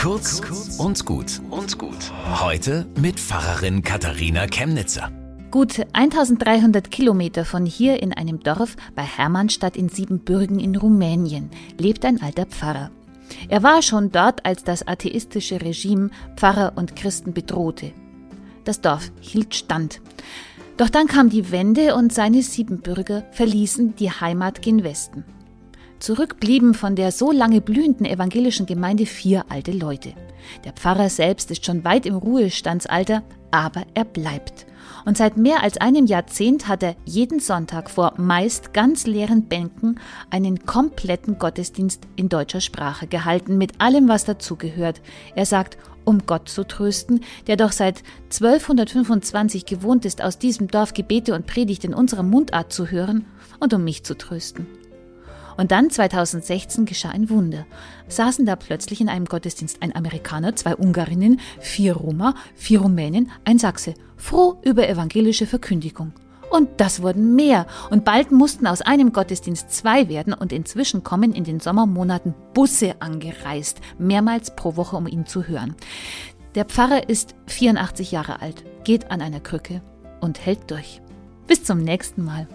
Kurz und gut und gut. Heute mit Pfarrerin Katharina Chemnitzer. Gut 1300 Kilometer von hier in einem Dorf bei Hermannstadt in Siebenbürgen in Rumänien lebt ein alter Pfarrer. Er war schon dort, als das atheistische Regime Pfarrer und Christen bedrohte. Das Dorf hielt stand. Doch dann kam die Wende und seine Siebenbürger verließen die Heimat gen Westen. Zurück blieben von der so lange blühenden evangelischen Gemeinde vier alte Leute. Der Pfarrer selbst ist schon weit im Ruhestandsalter, aber er bleibt. Und seit mehr als einem Jahrzehnt hat er jeden Sonntag vor meist ganz leeren Bänken einen kompletten Gottesdienst in deutscher Sprache gehalten, mit allem, was dazugehört. Er sagt, um Gott zu trösten, der doch seit 1225 gewohnt ist, aus diesem Dorf Gebete und Predigt in unserer Mundart zu hören, und um mich zu trösten. Und dann 2016 geschah ein Wunder. Saßen da plötzlich in einem Gottesdienst ein Amerikaner, zwei Ungarinnen, vier Roma, vier Rumänen, ein Sachse, froh über evangelische Verkündigung. Und das wurden mehr. Und bald mussten aus einem Gottesdienst zwei werden und inzwischen kommen in den Sommermonaten Busse angereist, mehrmals pro Woche, um ihn zu hören. Der Pfarrer ist 84 Jahre alt, geht an einer Krücke und hält durch. Bis zum nächsten Mal.